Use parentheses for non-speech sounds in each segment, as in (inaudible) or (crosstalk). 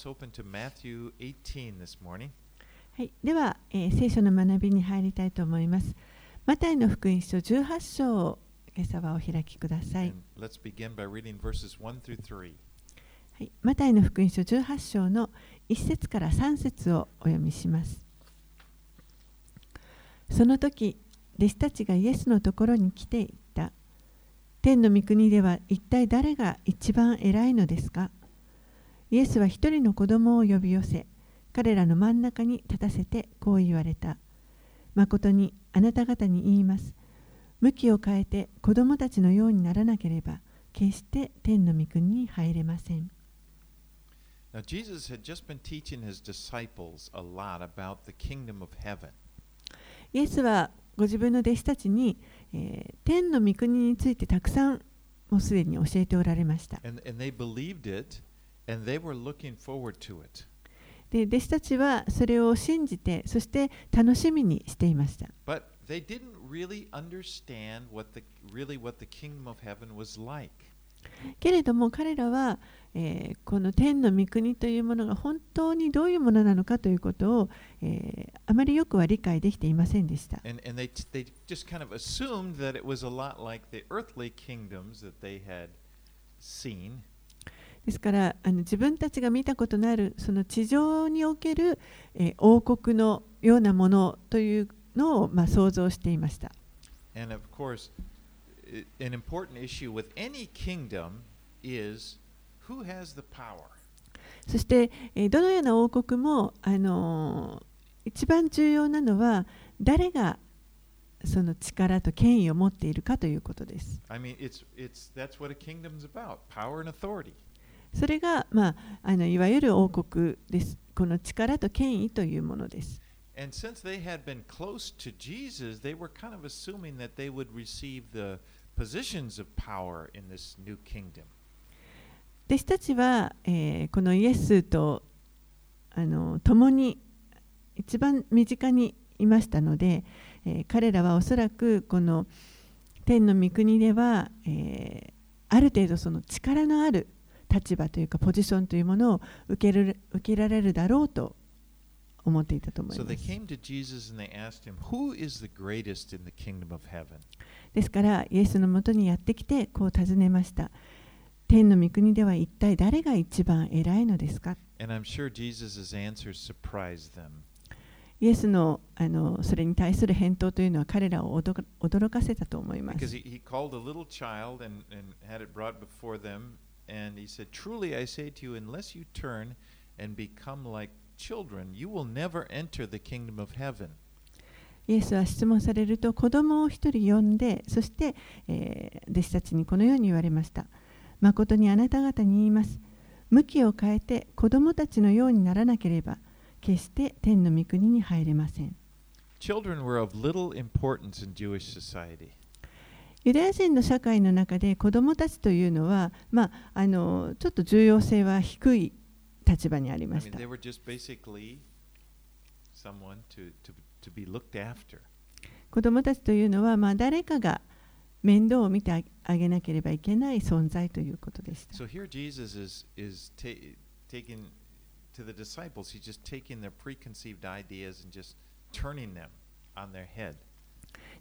let's open to Matthew 18 this morning. はい、では、えー聖書の学びに入りたいと思います。マタイの福音書18章を今朝はお開きください。Let's begin by reading verses 1 through 3. はい、マタイの福音書18章の1節から3節をお読みします。その時、弟子たちがイエスのところに来て言った。天の御国では一体誰が一番偉いのですか？イエスは一人の子供を呼び寄せ、彼らの真ん中に立たせてこう言われた。誠にあなた方に言います。向きを変えて子供たちのようにならなければ、決して天の御国に入れません。Now, Jesus had just been teaching his disciples a lot about the kingdom of heaven. イエスはご自分の弟子たちに、えー天の御国についてたくさんもうすでに教えておられました。And, and they believed it, で弟子たちはそれを信じて、そして楽しみにしていました。けれども彼らは、え、この天の御国というものが本当にどういうものなのかということを、え、あまりよくは理解できていませんでした。ですからあの自分たちが見たことのあるその地上における、えー、王国のようなものというのを、まあ、想像していました。そして、えー、どのような王国も、あの、一番重要なのは誰がその力と権威を持っているかということです。I mean, it's, it's, それが、まあ、あのいわゆる王国です。この力と権威というものです。弟子たちは、えー、このイエスとあの共に一番身近にいましたので、えー、彼らはおそらくこの天の御国では、えー、ある程度その力のある立場というかポジションというものを受け,る受けられるだろうと思っていたと思います。So、him, ですから、イエスのもとにやってきて、こう尋ねました。天の御国では一体誰が一番偉いのですか、sure、イエスの,あのそれに対する返答というのは彼らを驚か,驚かせたと思います。had it brought before them, and he said, Truly I say to you, unless you turn and become like children, you will never enter the kingdom of heaven. イエスは質問されると子供を一人呼んで、そして、えー弟子たちにこのように言われました。誠にあなた方に言います。向きを変えて子供たちのようにならなければ、決して天の御国に入れません。 Children were of little importance in Jewish society. ユダヤ人の社会の中で子供たちというのは、まあ、あのちょっと重要性は低い立場にありました.子供たちというのは、まあ、誰かが面倒を見てあげなければいけない存在ということでした。So here Jesus is, is ta- taking to the disciples, he's just taking their preconceived ideas and just turning them on their head.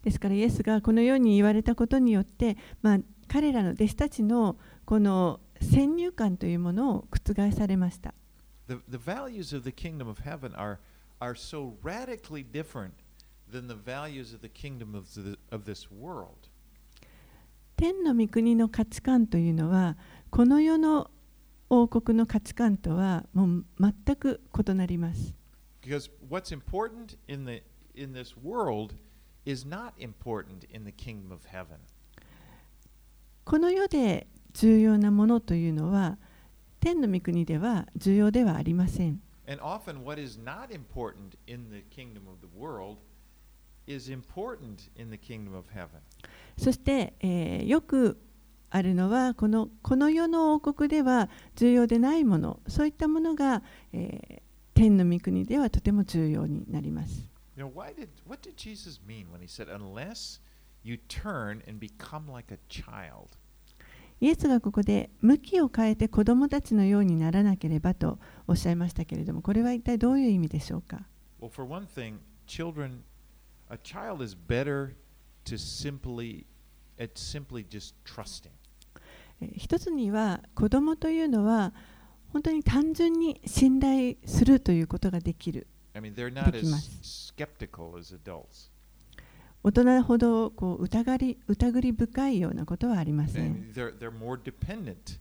ですから、イエスがこの世に言われたことによって、まあ、彼らの弟子たちのこの先入観というものを覆されました。天の御国の価値観というのは、この世の王国の価値観とはもう全く異なります。この世で重要なものというのは天の御国では重要ではありません。そして、えー、よくあるのはこの,この世の王国では重要でないものそういったものが、えー、天の御国ではとても重要になります。イエスがここで向きを変えて子供たちのようにならなければとおっしゃいましたけれども、これは一体どういう意味でしょうか？一つには子供というのは本当に単純に信頼するということができる。I mean, they're not できます as skeptical as adults. 大人ほどこう疑り疑り深いようなことはありませ I ん mean, they're, they're more dependent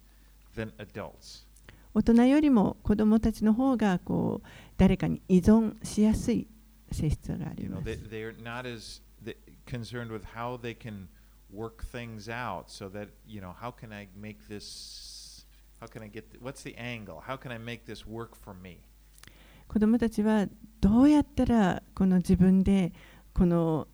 than adults. 大人よりも子供たちの方がこう誰かに依存しやすい性質があり You know, ます they, they're not as th- concerned with how they can work things out so that, you know, how can I make this, how can I get, th- what's the angle? How can I make this work for me? 子供たちはどうやったらこの自分でこの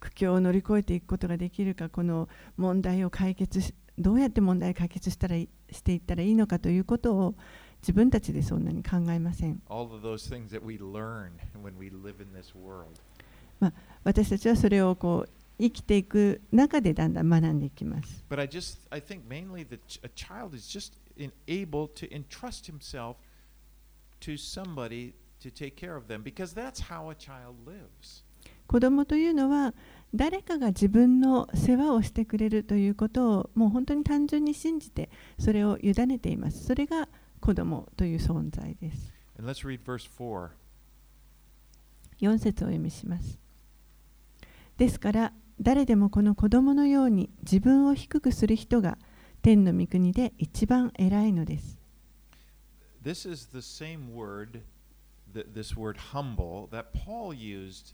苦境を乗り越えていくことができるかこの問題を解決しどうやって問題を解決したらいしていったらいいのかということを自分たちでそんなに考えません All of those things that we learn when we live in this world. 私たちはそれをこう生きていく中でだんだん学んでいきます But I just, I think mainly that ch- a child is just in, able to entrust himself to somebody to take care of them because that's how a child lives. 子供というのは誰かが自分の世話をしてくれるということをもう本当に単純に信じてそれを委ねていますそれが子供という存在です And let's read verse 4. 4節をお読みしますですから誰でもこの子供のように自分を低くする人が天の御国で一番偉いのです This is the same word, th- this word humble, that Paul used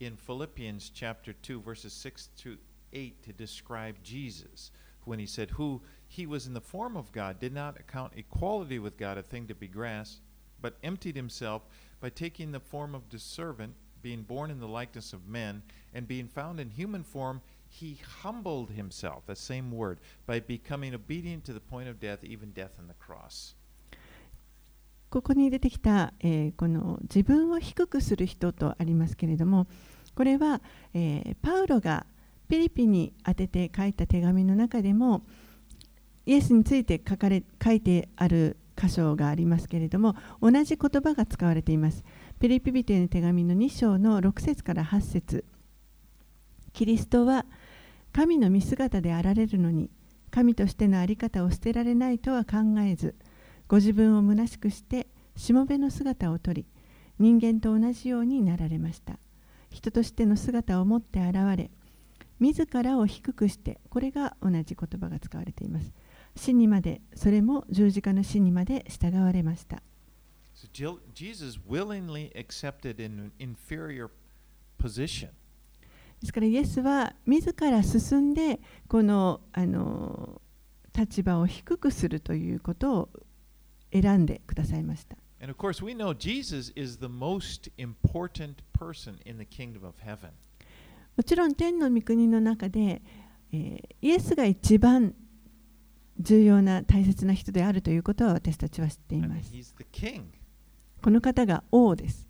in Philippians chapter 2, verses 6 to 8 to describe Jesus. When he said, Who he was in the form of God, did not account equality with God a thing to be grasped, but emptied himself by taking the form of the servant, being born in the likeness of men, and being found in human form, he humbled himself, that same word, by becoming obedient to the point of death, even death on the cross. ここに出てきた、えーこの自分を低くする人とありますけれどもこれは、えーパウロがピリピに宛てて書いた手紙の中でもイエスについて書かれ書いてある箇所がありますけれども同じ言葉が使われています。ピリピ人への手紙の2章の6節から8節キリストは神の見姿であられるのに神としての在り方を捨てられないとは考えずご自分を虚しくしてしもべの姿をとり人間と同じようになられました。人としての姿を持って現れ自らを低くしてこれが同じ言葉が使われています。死にまでそれも十字架の死にまで従われました。So Jesus willingly accepted an inferior position. ですからイエスは自ら進んでこのあの立場を低くするということを選んでくださいました And of course, we know Jesus is the most important person in the kingdom of heaven. もちろん天の御国の中で、えーイエスが一番重要な大切な人であるということは私たちは知っています。この方が王です。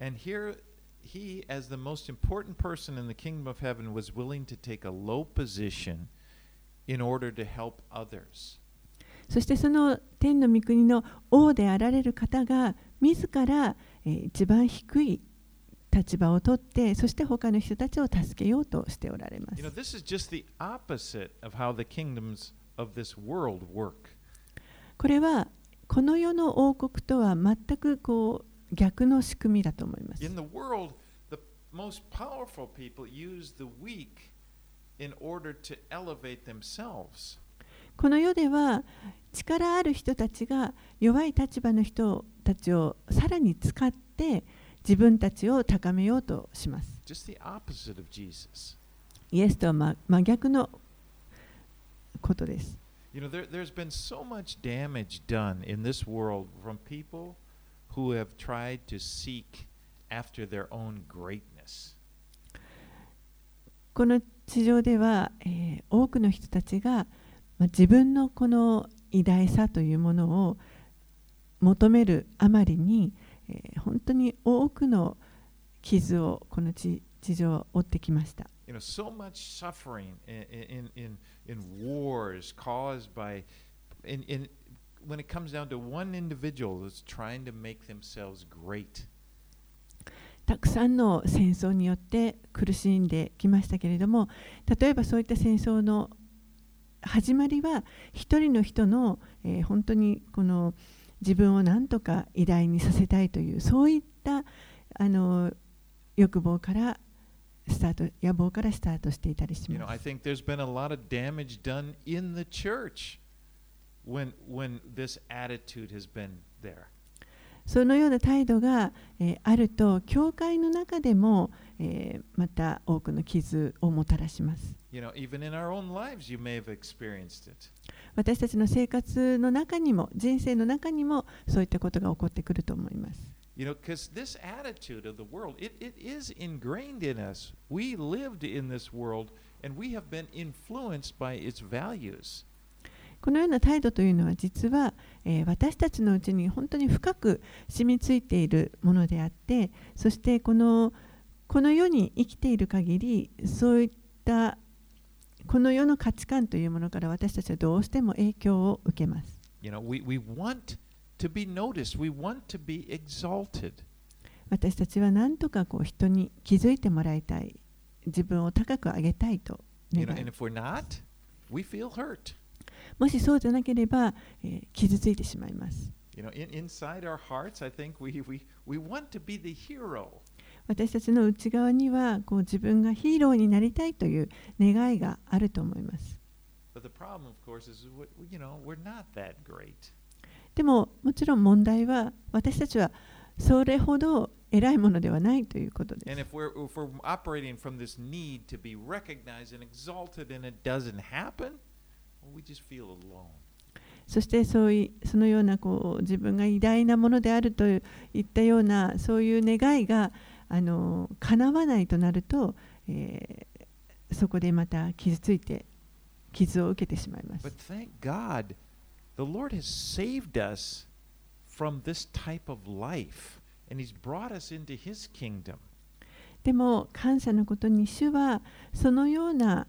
And here, he, as the most important person in the kingdom of heaven, was willing to take a low position in order to help others. そしてその天の御国の王であられる方が自ら一番低い立場を取ってそして他の人たちを助けようとしておられます。これはこの世の王国とは全くこう逆の仕組みだと思います。この世では力ある人たちが弱い立場の人たちをさらに使って自分たちを高めようとします。イエスとは真真逆のことです。You know, there, there's been so much damage done in this world from people who have tried to seek after their own greatness. この地上では、えー多くの人たちが、自分のこの偉大さというものを求めるあまりに、えー、本当に多くの傷をこの地,地上を負ってきました。たくさんの戦争によって苦しんできましたけれども、例えばそういった戦争の始まりは一人の人の、えー本当にこの自分を何とか偉大にさせたいというそういったあの欲望からスタート野望からスタートしていたりし You know, ま I す。think there's been a lot of damage done in the church when, when this attitude has been there. そのような態度が、えーあると教会の中でも、えーまた多くの傷をもたらします。You know, even in our own lives, you may have experienced it. 私たちの生活の中にも人生の中にもそういったことが起こってくると思います。You know, because this attitude of the world, it, it is ingrained in us. We lived in this world and we have been influenced by its values. このような態度というのは実は、えー私たちのうちに本当に深く染みついているものであってそしてこのこの世に生きている限りそういったこの世の価値観というものから私たちはどうしても影響を受けます。You know, we, we want to be noticed, we want to be exalted. 私たちは何とかこう人に気づいてもらいたい自分を高く上げたいと You 願 know, い and if we're not, we feel hurt. もしそうじゃなければ、えー傷ついてしまいます。You know, in, inside our hearts, I think we, we, we want to be the hero. 私たちの内側にはこう自分がヒーローになりたいという願いがあると思います。でももちろん問題は私たちはそれほど偉いものではないということです。そしてそ,ういそのようなこう自分が偉大なものであるといったようなそういう願いが。あの叶わないとなると、えーそこでまた傷ついて傷を受けてしまいます But。thank God, the Lord has saved us from this type of life, and He's brought us into His kingdom. でも感謝のことに主はそのような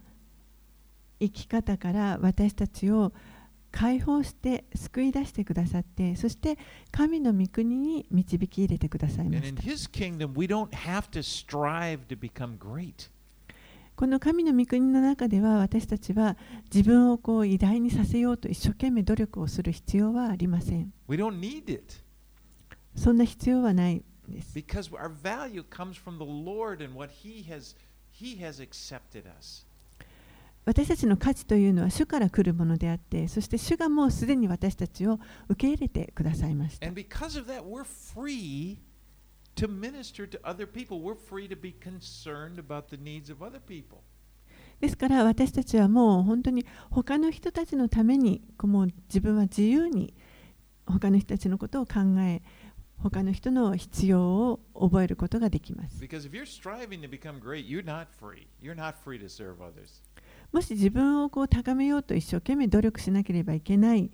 生き方から私たちを解放して救い出してくださってそして神の御国に導き入れてくださいました。この神の御国の中では私たちは自分をこう偉大にさせようと一生懸命努力をする必要はありません。そんな必要はないです。私たちの価値というのは主から来るものであって、そして主がもうすでに私たちを受け入れてくださいました。ですから私たちはもう本当に他の人たちのためにこうもう自分は自由に他の人たちのことを考え他の人の必要を覚えることができます。もし自分をこう高めようと一生懸命努力しなければいけない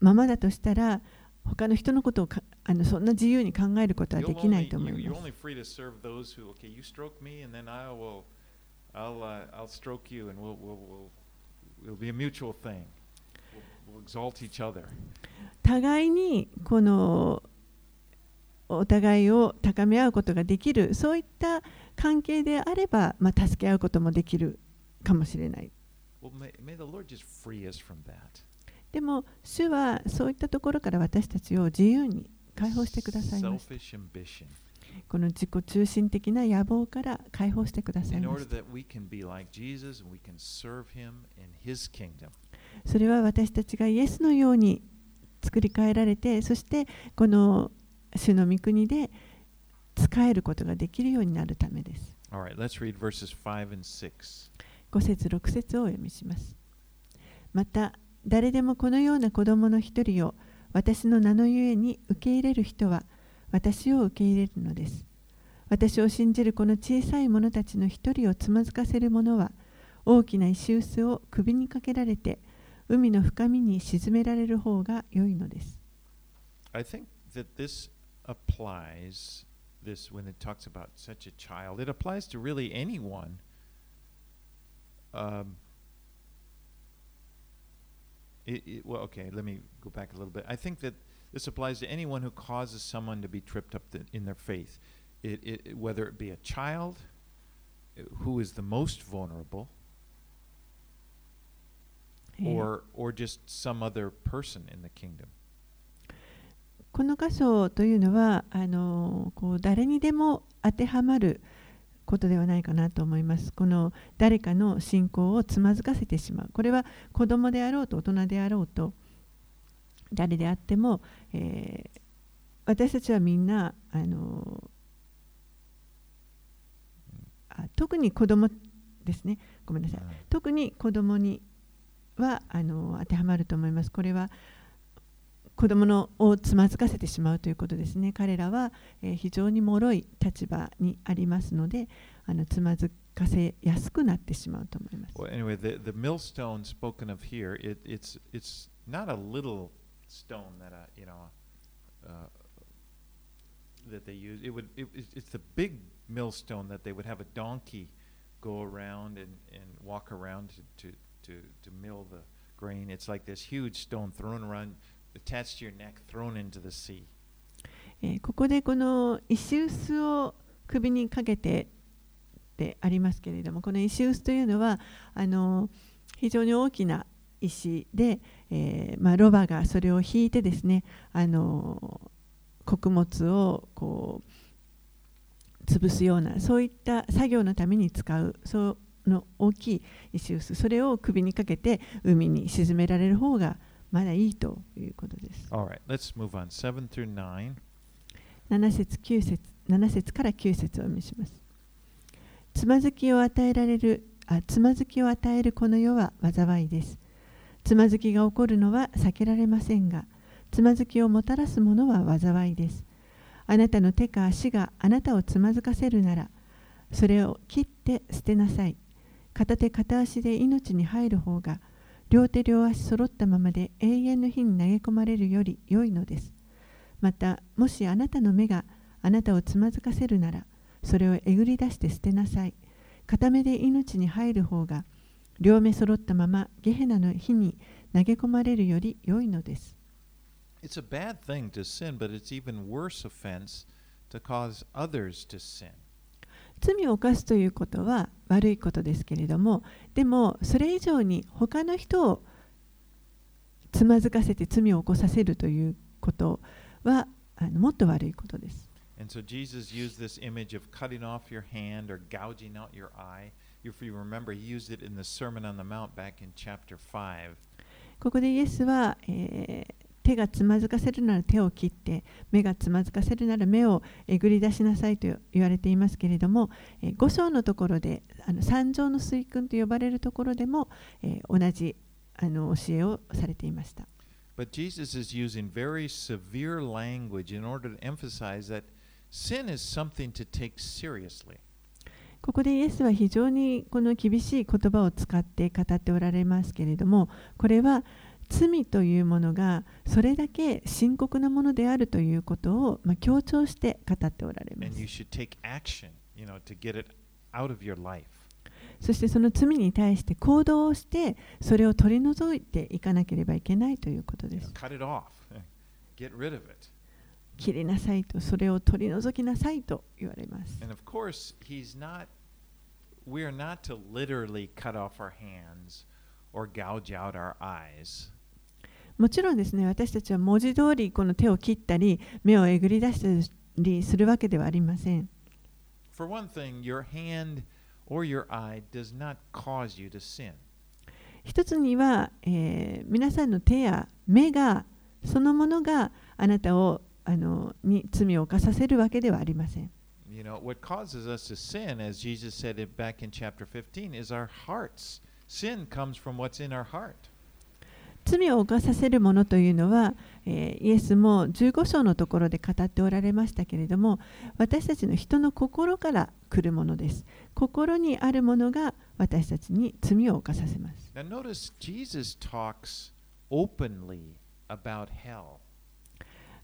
ままだとしたら、他の人のことをかあのそんな自由に考えることはできないと思います。互いにこのお互いを高め合うことができるそういった関係であれば、まあ、助け合うこともできる。かもしれない。でも、主はそういったところから私たちを自由に解放してくださいましたこの自己中心的な野望から解放してくださいそれは私たちがイエスのように作り変えられて、そしてこの主の御国で使えることができるようになるためです。5節6節をお読みします。また、誰でもこのような子供の一人を私の名のゆえに受け入れる人は私を受け入れるのです。私を信じるこの小さい者たちの一人をつまずかせる者は大きな石臼を首にかけられて海の深みに沈められる方が良いのです。I think that this applies, this when it talks about such a child, it applies to really anyone Um, it, it, well, okay, let me go back a little bit. I think that this applies to anyone who causes someone to be tripped up th- in their faith, it, it, whether it be a child uh, who is the most vulnerable えー or, or just some other person in the kingdom. この箇所というのはあのこう誰にでも当てはまる ことではないかなと思います。この誰かの信仰をつまずかせてしまう。これは子供であろうと大人であろうと誰であっても、えー私たちはみんなあのあ特に子供ですね。ごめんなさい。特に子供にはあの当てはまると思います。これは子供のをつまずかせてしまうということですね。彼らは、え非常に脆い立場にありますので、あのつまずかせやすくなってしまうと思います。Well, anyway, the, the millstone spoken of here, it, it's, it's not a little stone that, uh, you know, uh, that they use. It would, it, it's it's the big millstone that they would have a donkey go around and, and walk around to, to, to, to mill the grain. It's like this huge stone thrown around, ここでこの石臼を首にかけてでありますけれども、この石臼というのはあの非常に大きな石で、えーまあ、ロバがそれを引いてですね、あの穀物をこう潰すようなそういった作業のために使うその大きい石臼それを首にかけて海に沈められる方がまだいいということです。All right, let's move on. 7 through 9. 7節9節7節から9節をお見せします。つまずきを与えられるあつまずきを与えるこの世は災いです。つまずきが起こるのは避けられませんが、つまずきをもたらすものは災いです。あなたの手か足があなたをつまずかせるなら、それを切って捨てなさい。片手片足で命に入る方が、両手両足揃ったままで永遠の火に投げ込まれるより良いのです。またもしあなたの目があなたをつまずかせるならそれをえぐり出して捨てなさい片目で命に入る方が両目揃ったままゲヘナの火に投げ込まれるより良いのです It's a bad thing to sin, but it's even worse offense to cause others to sin. 罪を犯すということは悪いことですけれどもでもそれ以上に他の人をつまずかせて罪を起こさせるということはあのもっと悪いことです。And so Jesus used this image of cutting off your hand or gouging out your eye. If you remember, he used it in the Sermon on the Mount back in chapter 5. ここでイエスは、えー手がつまずかせるなら手を切って目がつまずかせるなら目をえぐり出しなさいと言われていますけれども、えー、5章のところであの三条の水訓と呼ばれるところでも、えー同じあの教えをされていました。But Jesus is using very severe language in order to emphasize that sin is something to take seriously. ここでイエスは非常にこの厳しい言葉を使って語っておられますけれどもこれは罪というものがそれだけ深刻なものであるということをまあ強調して語っておられます。そしてその罪に対して行動をしてそれを取り除いていかなければいけないということです。(laughs) 切りなさいとそれを取り除きなさいと言われます。もちろんですね私たちは文字通りこの手を切ったり目をえぐり出したりするわけではありません。For one thing, your hand or your eye does not cause you to sin. 一つには、えー皆さんの手や目がそのものがあなたをあのに罪を犯させるわけではありません。You know, what causes us to sin, as Jesus said it back in chapter 15, is our hearts. Sin comes from what's in our heart. 罪を犯させるものというのは、えーイエスも15章のところで語っておられましたけれども私たちの人の心から来るものです心にあるものが私たちに罪を犯させます Now, notice Jesus talks openly about hell.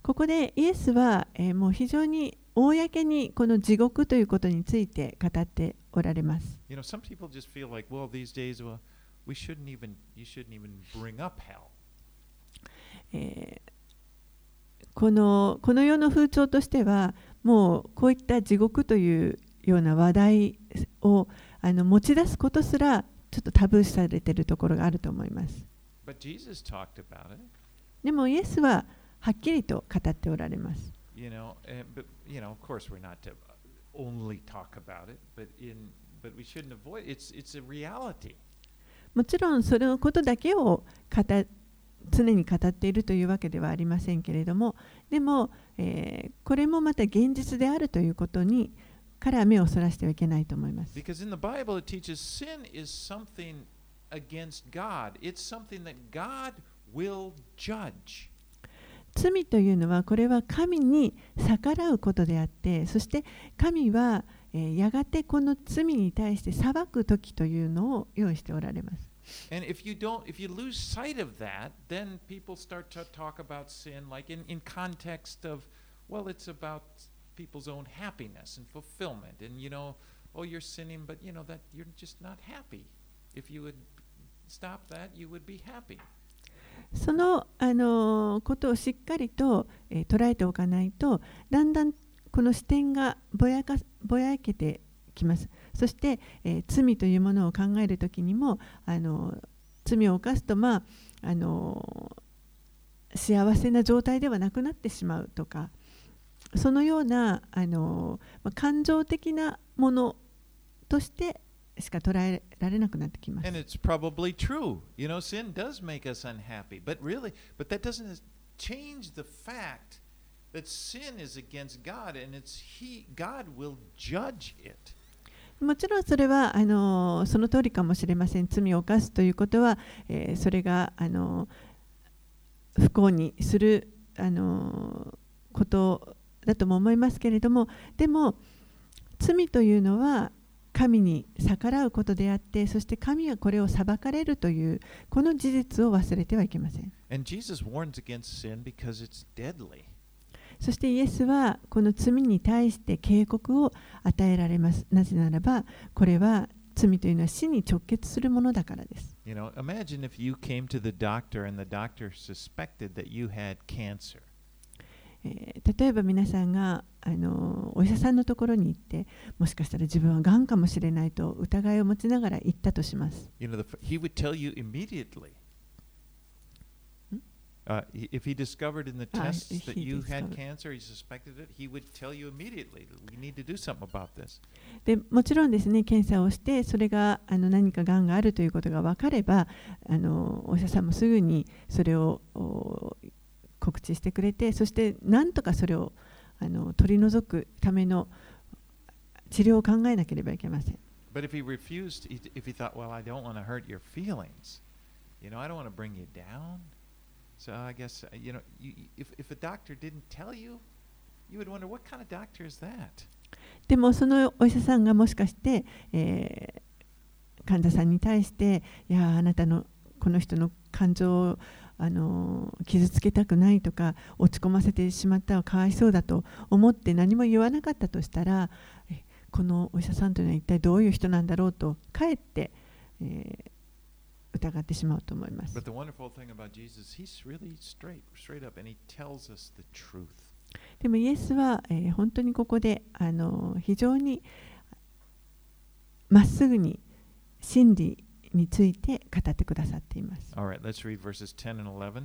ここでイエスは、えーもう非常に公にこの地獄ということについて語っておられます。You know, some people just feel like, well, these days, well, この,世の風潮としてはもうこういった地獄というような話題を持ち出すことすらちょっとタブー視されているところがあると思います。でもイエスははっきりと語っておられます。もちろんそのことだけを語常に語っているというわけではありませんけれどもでも、えーこれもまた現実であるということにから目をそらしてはいけないと思います。Because in the Bible, it teaches sin is something against God. It's something that God will judge. 罪というのはこれは神に逆らうことであってそして神は、えーやがてこの罪に対して裁く時というのを用意しておられます。And if you don't, if you lose sight of that, then people start to talk about sin like in, in context of, well, it's about people's own happiness and fulfillment. And you know, oh, you're sinning, but you know that you're just not happy. If you would stop that, you would be happy. その、あのーことをしっかりと、えー捉えておかないとだんだんこの視点がぼやかぼやけてきます。そして、えー罪というものを考えるときにも、あの罪を犯すと、まああの幸せな状態ではなくなってしまうとかそのような、あのまあ感情的なものとしてしか捉えられなくなってきます。That sin is against God and it's He God will judge it. もちろんそれはあのその通りかもしれません罪を犯すということは、えーそれがあの不幸にするあのことだとも思いますけれどもでも罪というのは神に逆らうことであってそして神はこれを裁かれるというこの事実を忘れてはいけません And Jesus warns against sin because it's deadly. そしてイエスはこの罪に対して警告を与えられますなぜならばこれは罪というのは死に直結するものだからです You know, imagine if you came to the doctor and the doctor suspected that you had cancer. えー例えば皆さんがあのお医者さんのところに行ってもしかしたら自分はがんかもしれないと疑いを持ちながら行ったとします。You know, the, f- he would tell you immediately. Uh, if he discovered in the Ah, tests that you had cancer, he suspected it, he would tell you immediately, we need to do something about this. でもちろんですね検査をしてそれがあの何かがんがあるということが分かればあのお医者さんもすぐにそれをお告知してくれてそしてなんとかそれをあの取り除くための治療を考えなければいけません。But if he refused, if he thought, well, I don't want to hurt your feelings, you know, I don't want to bring you down. So I guess, uh, you know, you, if, if a doctor didn't tell you, you would wonder, what kind of doctor is that? でもそのお医者さんがもしかして、えー患者さんに対していやあなたのこの人の感情をあの傷つけたくないとか落ち込ませてしまったらかわいそうだと思って何も言わなかったとしたらこのお医者さんというのは一体どういう人なんだろうとかえって、えー疑ってしまうと思います.でもイエスは、えー本当にここであの非常にまっすぐに真理について語ってくださっています。All right, let's read verses 10 and 11.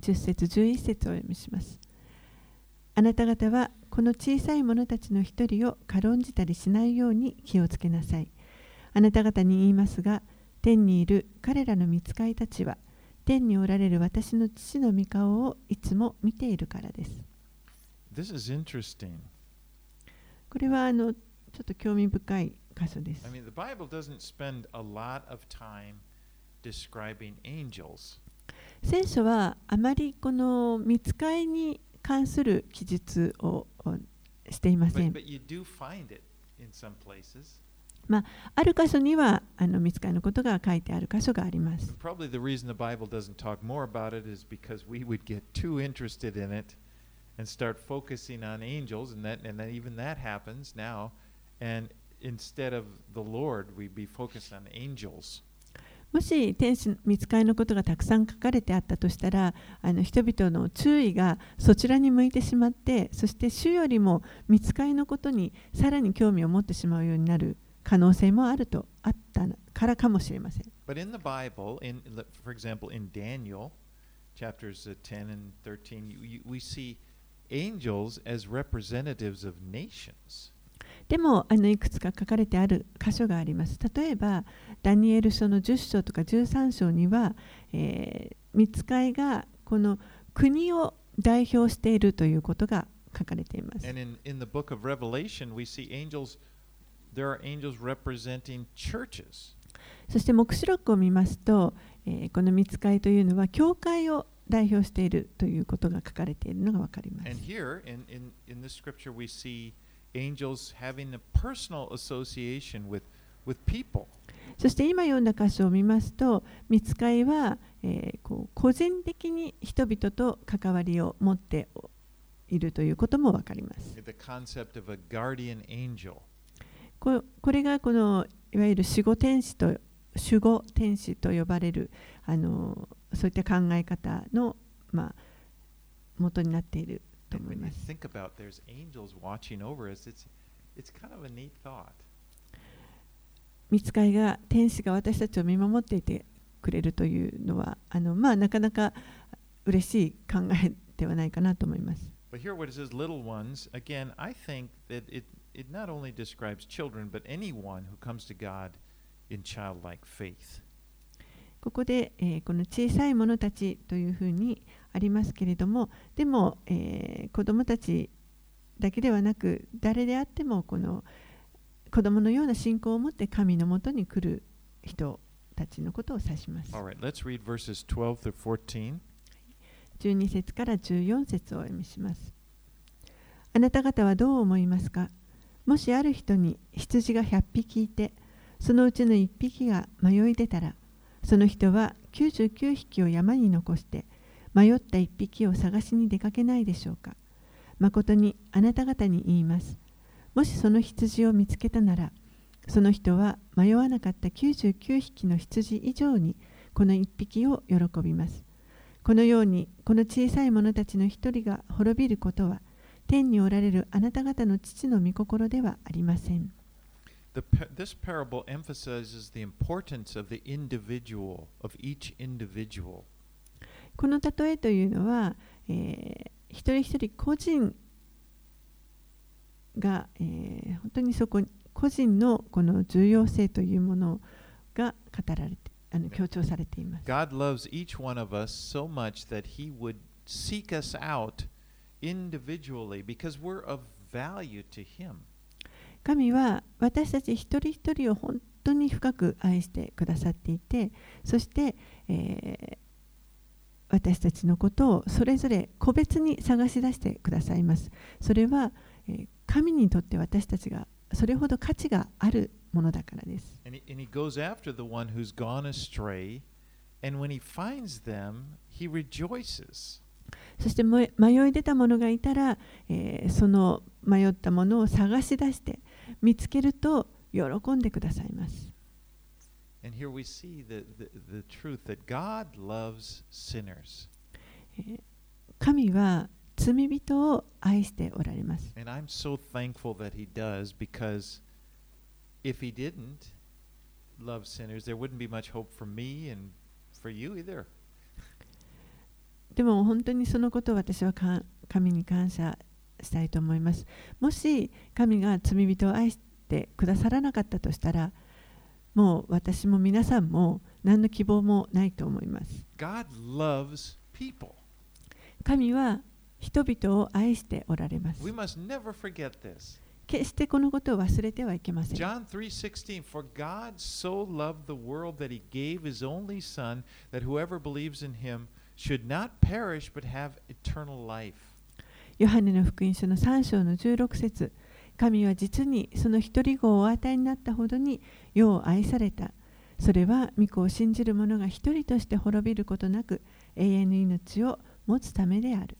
10節11節をお読みします。あなた方はこの小さい者たちの一人を軽んじたりしないように気をつけなさい。あなた方に言いますが、天にいる彼らの見つかいたちは、天におられる私の父の御顔をいつも見ているからです。This is interesting. これはあのちょっと興味深い箇所です I。mean, the Bible doesn't spend a lot of time describing angels. 聖書はあまりこの見つかいに関する記述ををしていませ But, ん。but you do find it in some places. まあ、ある箇所にはあの見つかのことが書いてある箇所があります。もし天使見つかりのことがたくさん書かれてあったとしたらあの人々の注意がそちらに向いてしまってそして主よりも見つかりのことにさらに興味を持ってしまうようになる。可能性もあるとあったからかもしれません。But in the Bible, in for example, in Daniel chapters uh, 10 and 13, you, you, we see angels as representatives of nations. でもあのいくつか書かれてある箇所があります。例えばダニエル書の10章とか13章には、えー、見つかいがこの国を代表しているということが書かれています。And in, in the book of Revelation, we see angels, そして、目視録を見ますと、え、この見つかりというのは、教会を代表しているということが書かれているのが分かります。そして今読んだ箇所を見ますと、見つかりは、え、こう個人的に人々と関わりを持っているということも分かります。こ,れがこのいわゆる守護天使と守護天使と呼ばれるそういった考え方のもとになっていると思います。About, が天使が私たちを見守っていてくれるというのはなかなか嬉しい考えではないかなと思います。It not only describes children, but anyone who comes to God in childlike faith. ここで、えーこの小さい者たちというふうにありますけれどもでも、えー子供たちだけではなく誰であってもこの子供のような信仰を持って神のもとに来る人たちのことを指します。Right, let's read verses 12 through 14. 12節から14節をお読みします。あなた方はどう思いますか？もしある人に羊が100匹いて、そのうちの1匹が迷い出たら、その人は99匹を山に残して、迷った1匹を探しに出かけないでしょうか誠にあなた方に言います。もしその羊を見つけたなら、その人は迷わなかった99匹の羊以上にこの1匹を喜びます。このようにこの小さい者たちの一人が滅びることは天におられるあなた方の父の御心ではありません。This parable emphasizes the importance of the individual, of each individual. この例えというのは、えー一人一人個人が、えー本当にそこに個人のこの重要性というものが語られてあの強調されています。God loves each one of us so much that He would seek us out individually 神は私たち一人一人を本当に深く愛してくださっていてそして、えー、私たちのことをそれぞれ個別に探し出してくださいます。それは、えー、神にとって私たちがそれほど価値があるものだからです。そしても迷い出た者がいたら、えーその迷ったものを探し出して見つけると喜んでくださいます And here we see the, the, the truth that God loves sinners. えー神は罪人を愛しておられます And I'm so thankful that he does because if he didn't love sinners, there wouldn't be much hope for me and for you either. でも本当にそのことを私はか神に感謝したいと思います。もし神が罪人を愛してくださらなかったとしたら、もう私も皆さんも何の希望もないと思います。God loves people. 神は人々を愛しておられます We。must never forget this. 決してこのことを忘れてはいけません。John 3:16 For God so loved the world that he gave his only son that whoever believes in him should not perish but have eternal life. ヨハネの福音書の3章の16節神は実にその一人子をお与えになったほどに世を愛された。それは御子を信じる者が一人として滅びることなく永遠の命を持つためである。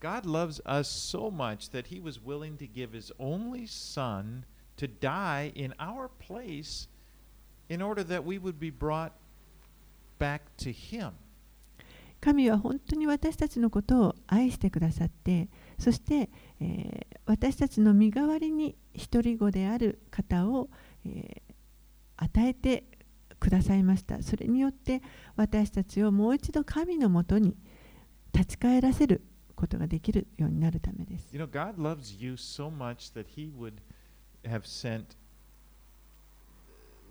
God loves us so much that he was willing to give his only son to die in our place in order that we would be brought back to Him. 神は本当に私たちのことを愛してくださってそして、えー私たちの身代わりに一人子である方を、えー与えてくださいましたそれによって私たちをもう一度神のもとに立ち返らせることができるようになるためです You know, God loves you so much that He would have sent.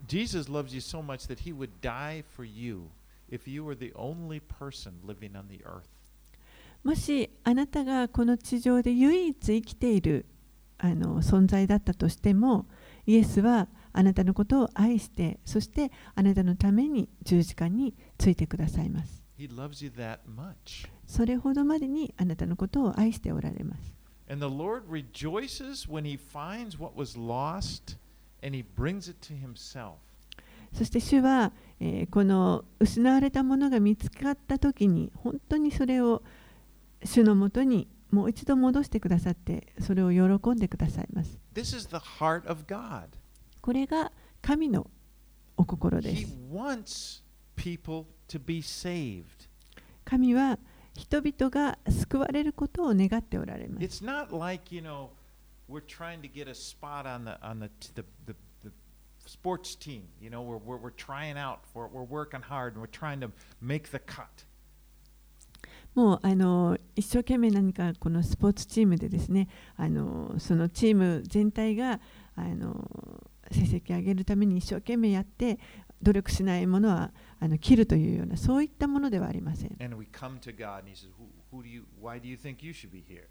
Jesus loves you so much that He would die for you if you were the only person living on the earth. もしあなたがこの地上で唯一生きているあの存在だったとしてもイエスはあなたのことを愛してそしてあなたのために十字架についてくださいます He loves you that much. それほどまでにあなたのことを愛しておられます And the Lord rejoices when He finds what was lost and He brings it to Himself. そして主は、えーこの失われたものが見つかった時に本当にそれを主のもとにもう一度戻してくださってそれを喜んでくださいます This is the heart of God. これが神のお心で He す wants people to be saved. 神は人々が救われることを願っておられます It's not like, you know, we're trying to get a spot on the on the, the, the sports team. You know, we're, we're, we're trying out for it. We're working hard and we're trying to make the cut. もうあの一生懸命何かこのスポーツチームでですねあのそのチーム全体があの成績を上げるために一生懸命やって努力しないものはあの切るというようなそういったものではありません And we come to God and He says, who, who do you, Why do you think you should be here?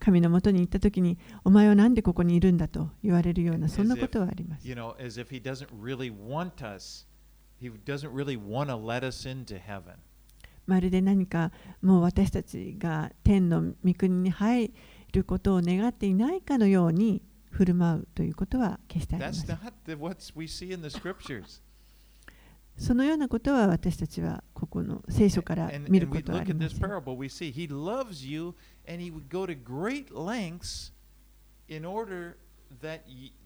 神のもとに行った時にお前は何でここにいるんだと言われるようなそんなことはあります You know, as if He doesn't really want us, He doesn't really want to let us into heaven. まるで何かもう私たちが天の御国に入ることを願っていないかのように振る舞うということは決してありません. (laughs) そのようなことは私たちはここの聖書から見ることはありません。And He would go to great lengths in order that,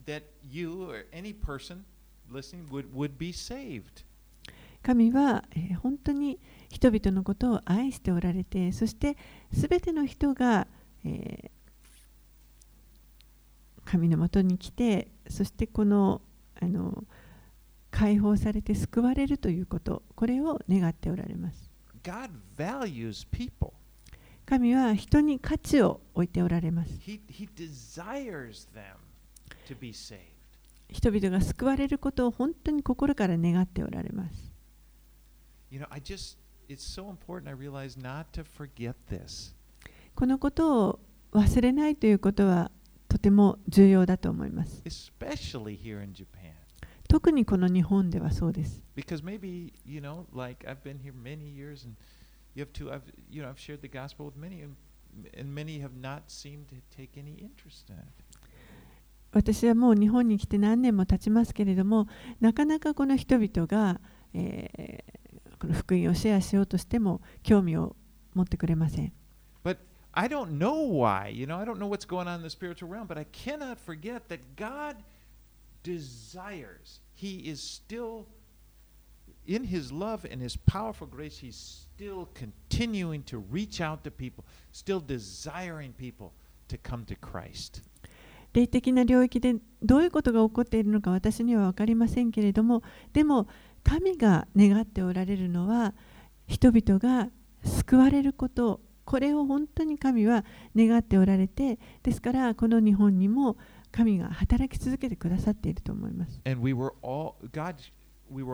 that you or any person listening would, would be saved. 神は、えー本当に人々のことを愛しておられて、そしてすべての人が、えー神のもとに来て、そしてこのあの解放されて救われるということ、これを願っておられます。God values people. 神は人に価値を置いておられます。人々が救われることを本当に心から願っておられます。このことを忘れないということはとても重要だと思います。特にこの日本ではそうです。you have two, I've, you know, I've shared the gospel with many and, and many have not seemed to take any interest in it. 私はもう日本に来て何年も経ちますけれども、なかなかこの人々が、えーこの福音をシェアしようとしても興味を持ってくれません。 But I don't know why, you know, I don't know what's going on in the spiritual realm, but I cannot forget that God desires, He is still, in His love and His powerful grace, He's still continuing to reach out to people, still desiring people to come to Christ. 霊的な領域でどういうことが起こっているのか私には分かりませんけれどもでも神が願っておられるのは人々が救われることこれを本当に神は願っておられてですからこの日本にも神が働き続けてくださっていると思います。All, God, we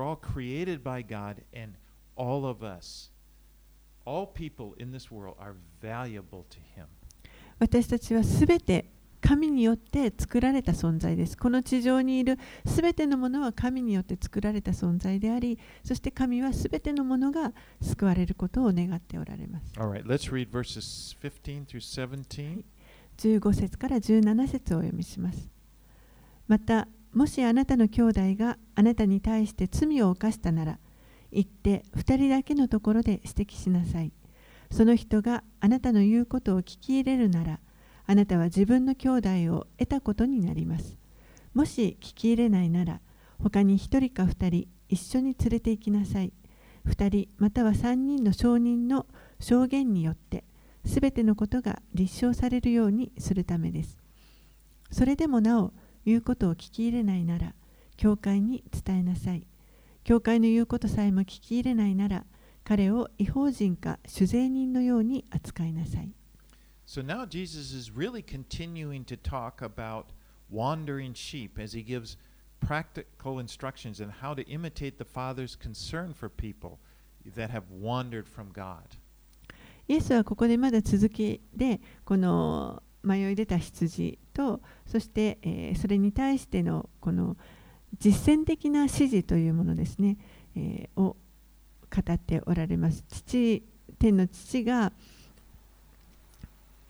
all people in this world are valuable to Him. 私たちはすべて神によって作られた存在です。この地上にいるすべてのものは神によって作られた存在であり、そして神はすべてのものが救われることを願っておられます。All right, let's read verses 15 through 17. 15節から17節をお読みします。また、もしあなたの兄弟があなたに対して罪を犯したなら、行って2人だけのところで指摘しなさい。その人があなたの言うことを聞き入れるなら、あなたは自分の兄弟を得たことになります。もし聞き入れないなら他に1人か2人一緒に連れて行きなさい2人または3人の証人の証言によってすべてのことが立証されるようにするためですそれでもなお言うことを聞き入れないなら教会に伝えなさい教会の言うことさえも聞き入れないなら彼を違法人か酒税人のように扱いなさい So now Jesus is really continuing to talk about wandering sheep as he gives practical instructions on how to imitate the Father's concern for people that have wandered from God. イエスはここでまだ続きでこの迷い出た羊とそして、えーそれに対してのこの実践的な指示というものですね、えーを語っておられます父天の父が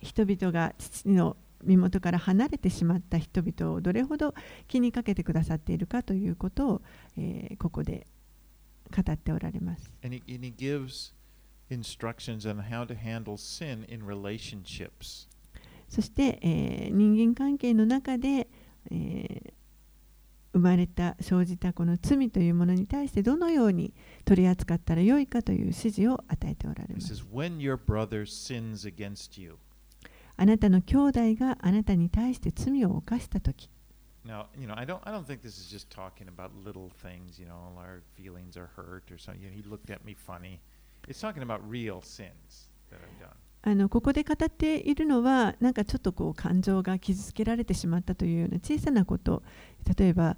人々が父の身元から離れてしまった人々をどれほど気にかけてくださっているかということを、えーここで語っておられます。And he, and he gives instructions on how to handle sin in relationships. そして、えー人間関係の中で、えー生まれた生じたこの罪というものに対してどのように取り扱ったらよいかという指示を与えておられます.あなたの兄弟があなたに対して罪を犯したとき Now, you know, I don't, I don't think this is just talking about little things, you know, our feelings are hurt or something. You know, he looked at me funny. It's talking about real sins that I've done. あのここで語っているのはなんかちょっとこう感情が傷つけられてしまったというような小さなこと例えば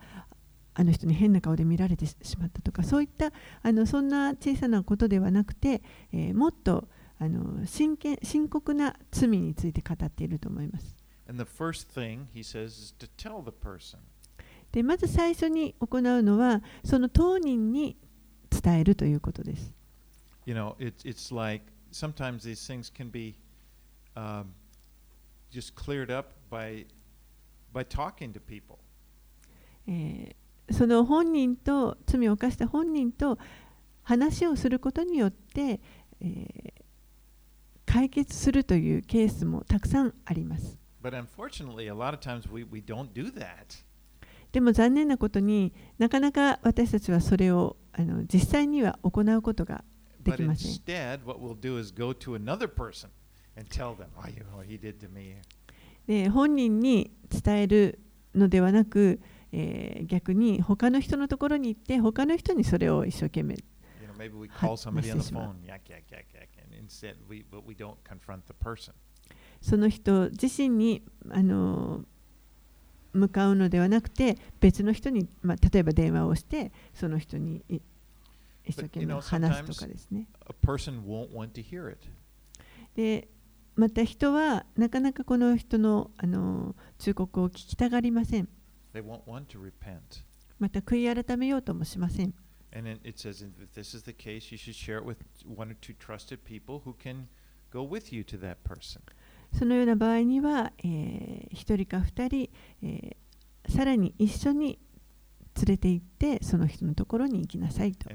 あの人に変な顔で見られてしまったとかそういったあのそんな小さなことではなくて、えーもっとあの真剣深刻な罪について語っていると思います。でまず最初に行うのはその当人に伝えるということです。You know, it's it's like sometimes these things can be um, just cleared up by by talking to people. その本人と罪を犯した本人と話をすることによって、えー、解決するというケースもたくさんあります。でも残念なことになかなか私たちはそれをあの実際には行うことができません。で本人に伝えるのではなく、えー、逆に他の人のところに行って他の人にそれを一生懸命。その人自身にあの向かうのではなくて別の人に、まあ、例えば電話をしてその人に一生懸命話すとかですね。で、また人はなかなかこの人の,あの忠告を聞きたがりません。また悔い改めようともしません。そのような場合には、えー、1人か二人、えー、さらに一緒に連れて行ってその人のところに行きなさいと。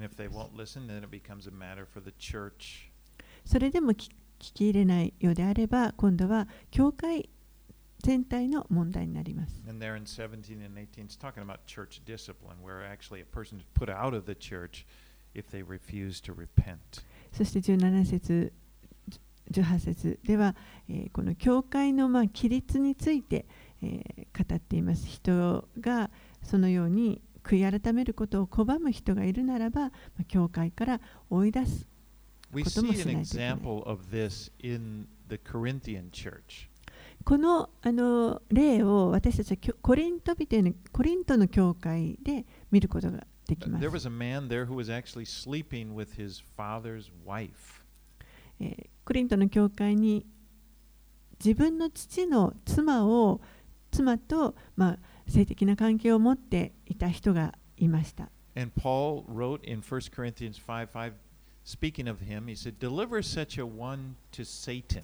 それでも聞き入れないようであれば、今度は教会全体の問題になります。そして17節、18節では、この教会の規律について、語っています。人がそのように悔い改めることを拒む人がいるならば、教会から追い出すこ。の,例を私たちはコリ,ントの教会で見ることができます。コリントの教会に自分の父の妻を妻と、性的な関係を持っていた人がいました。And Paul wrote in 1 Corinthians 5 5, speaking of him, he said, Deliver such a one to Satan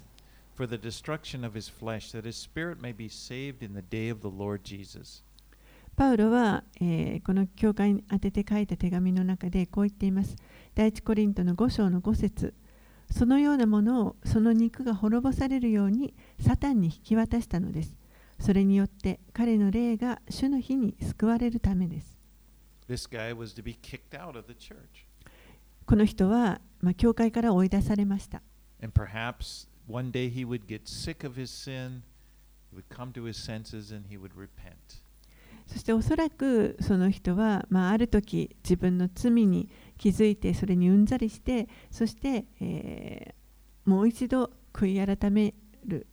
for the destruction of his flesh, that his spirit may be saved in the day of the Lord Jesus. パウロは、えーこの教会に宛てて書いた手紙の中でこう言っています。第一コリントの5章の5節そのようなものをその肉が滅ぼされるようにサタンに引き渡したのです。それによって彼の霊が主の日に救われるためです。この人は、まあ、教会から追い出されました。そしておそらくその人は、まあ、ある時自分の罪に気づいてそれにうんざりしてそして、えー、もう一度悔い改める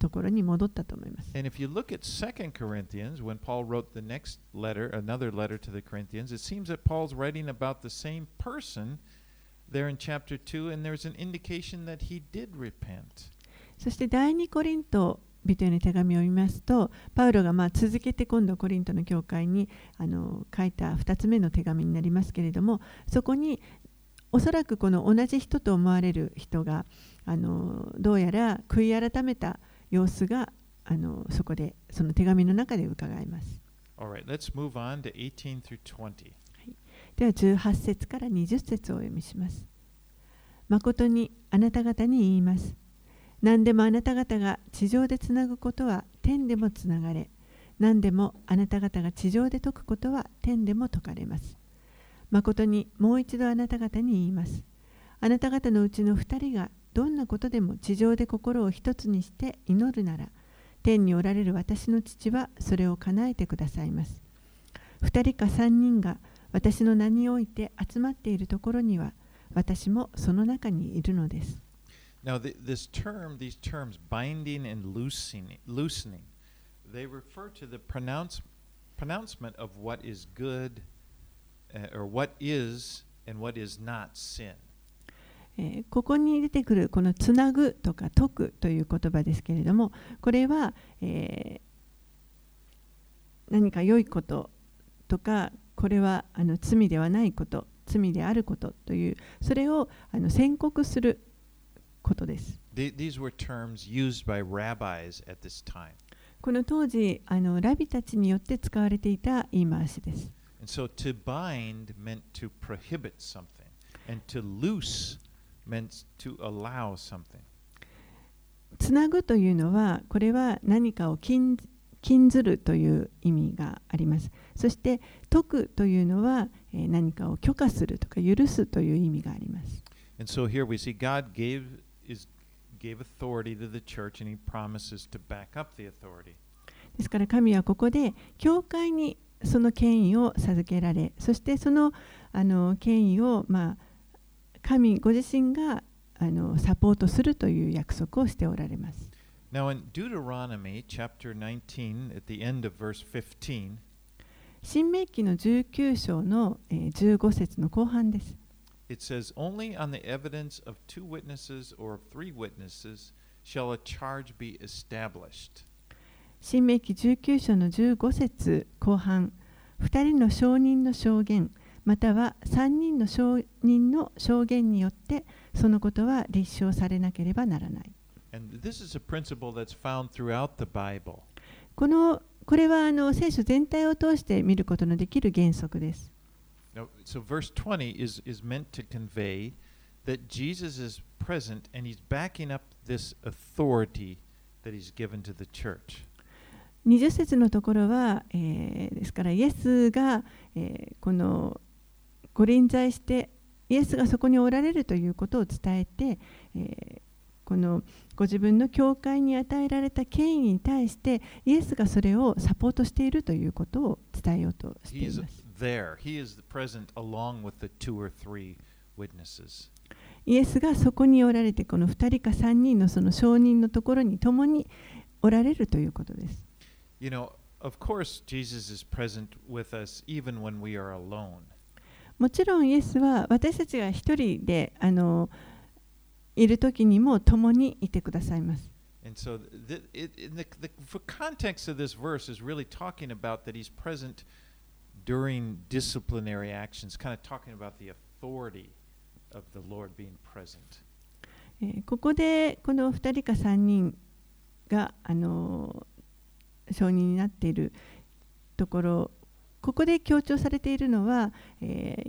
ところに戻ったと思います。And if you look at 2 Corinthians, when Paul wrote the next letter, another letter to the Corinthians, it seems that Paul's writing about the same person there in chapter 2, and there's an indication that he did repent. そして第2コリント人への手紙を見ますと、パウロがまあ続けて今度コリントの教会にあの書いた2つ目の手紙になりますけれども、そこにおそらくこの同じ人と思われる人があのどうやら悔い改めた様子があのそこでその手紙の中で伺います。Right, では18節から20節をお読みします。誠にあなた方に言います。何でもあなた方が地上でつなぐことは天でもつながれ、何でもあなた方が地上で解くことは天でも解かれます。誠にもう一度あなた方に言います。あなた方のうちの2人がどんなことでも地上で心を一つにして祈るなら天におられる私の父はそれを叶えてくださいます2人か3人が私の名において集まっているところには私もその中にいるのです Now, this term, these terms, binding and loosening, loosening, they refer to the pronounce, pronouncement of what is good or what is and what is not sin. えここに出てくるこのつなぐとか解くという言葉ですけれどもこれは、えー、何か良いこととかこれはあの罪ではないこと罪であることというそれをあの宣告することです。この当時あのラビたちによって使われていた言い回しです。And so to bind meant to prohibit something, and to loose つなぐというのは、これは何かを禁,ずるという意味があります。そして、解くというのは、何かを許可するとか許すという意味があります。So、ですから、神はここで教会にその権威を授けられ、そしてその,権威を、まあ神ご自身があのサポートするという約束をしておられます。Now in Deuteronomy chapter 19 at the end of verse 15新明記の19章の15節の後半です。It says, Only on the evidence of two witnesses or of three witnesses shall a charge be established. 新明記19章の15節後半、2人の証人の証言、または3人の証人の証言によってそのことは立証されなければならない。このこれはあの聖書全体を通して見ることのできる原則です。20節のところは、え、ですから、イエスが、え、このご臨在してイエスがそこにおられるということを伝えて、えー、このご自分の教会に与えられた権威に対してイエスがそれをサポートしているということを伝えようとしています。イエスがそこにおられてこの2人か3人のその証人のところに共におられるということです。You know, of course, Jesus is present with us even when we are alone. もちろんイエスは私たちが一人であのいる時にも共にいてくださいます。So、the, the, the, the, the, really、actions, kind of ここでこの二人か三人が証人になっているところ。ここで強調されているのは、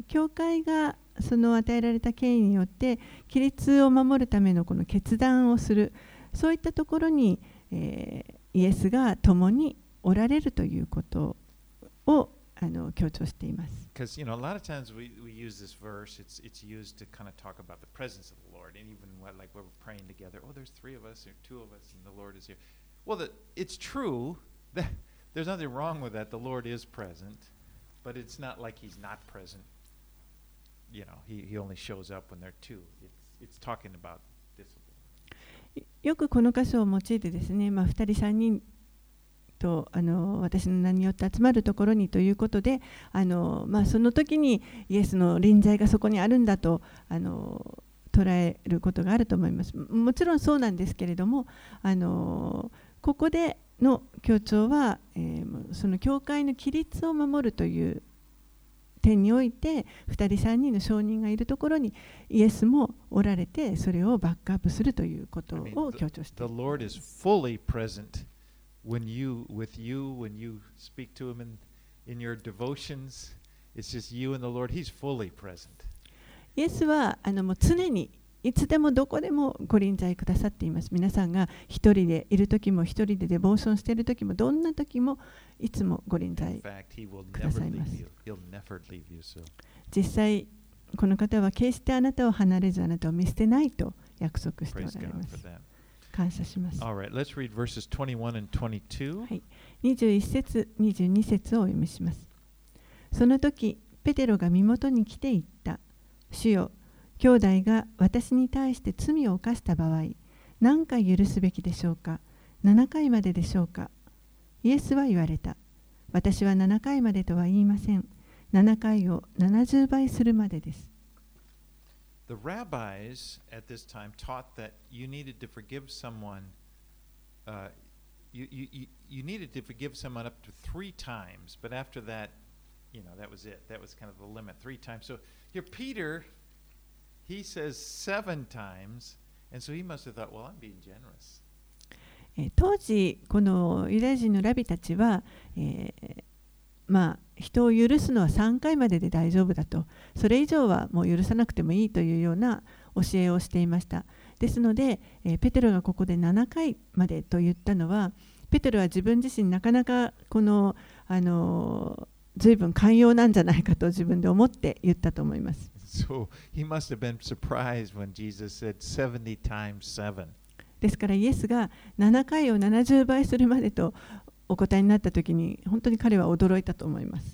教会がその与えられた権威によって規律を守るためのこの決断をするそういったところに、イエスが共におられるということを強調しています。There's nothing wrong with that. The Lord is present, but it's not like He's not present. You know, He He only shows up when there are two. It's it's talking about discipline. よくこの箇所を用いてですね、まあ、2人3人とあの私の名によって集まるところにということであの、まあ、その時にイエスの臨在がそこにあるんだとあの捉えることがあると思いますももちろんそうなんですけれどもあのここでの強調は、えーその教会の規律を守るという点において2人3人の証人がいるところにイエスもおられてそれをバックアップするということを強調してい fully present when you, with you, when you speak to Him in, in your devotions. It's just you and the Lord. He's fully present. イエスはあのもう常にいつでもどこでもご臨在くださっています。皆さんが一人でいる時も一人でデボーションしている時もどんな時もいつもご臨在くださいます実際この方は決してあなたを離れずあなたを見捨てないと約束しておられます。感謝します。All right, let's read verses 21 and 22. はい21節22節をお読みします。その時ペテロが身元に来て言った。主よ、兄弟が私に対して罪を犯した場合、何回許すべきでしょうか ?7 回まででしょうかイエスは言われた。私は7回までとは言いません。7回を70倍するまでです。The rabbis at this time taught that you needed to forgive someone. Uh, you, you, you, needed to forgive someone up to three times, but after that, you know, that was it. That was kind of the limit, three times. So here, Peter, he says seven times, and so he must have thought, well, I'm being generous. 当時このユダヤ人のラビたちは、えーまあ、人を許すのは3回までで大丈夫だと。それ以上はもう許さなくてもいいというような教えをしていました。ですので、えーペテロがここで7回までと言ったのはペテロは自分自身なかなかこの、あのー随分寛容なんじゃないかと自分で思って言ったと思います。So he must have been surprised when Jesus said 70 times 7. ですからイエスが7回を70倍するまでとお答えになったとに本当に彼は驚いたと思います。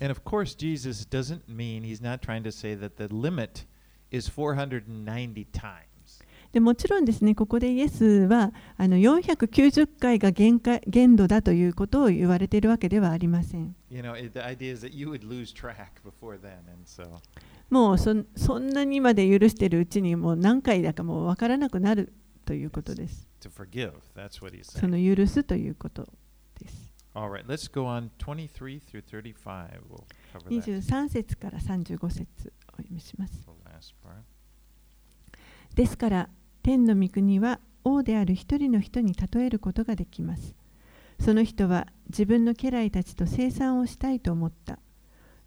でもちろんですね、ここでイエスはあの490回が限,界限度だということを言われているわけではありません。もうそんそんなにまで許しているうちにもう何回だかもう分からなくなるということです。そ.の許すということです。All right, let's go on 23 through 35. We'll cover that. 23節から35節お読みします。ですから天の御国は王である一人の人に例えることができます。その人は自分の家来たちと生産をしたいと思った。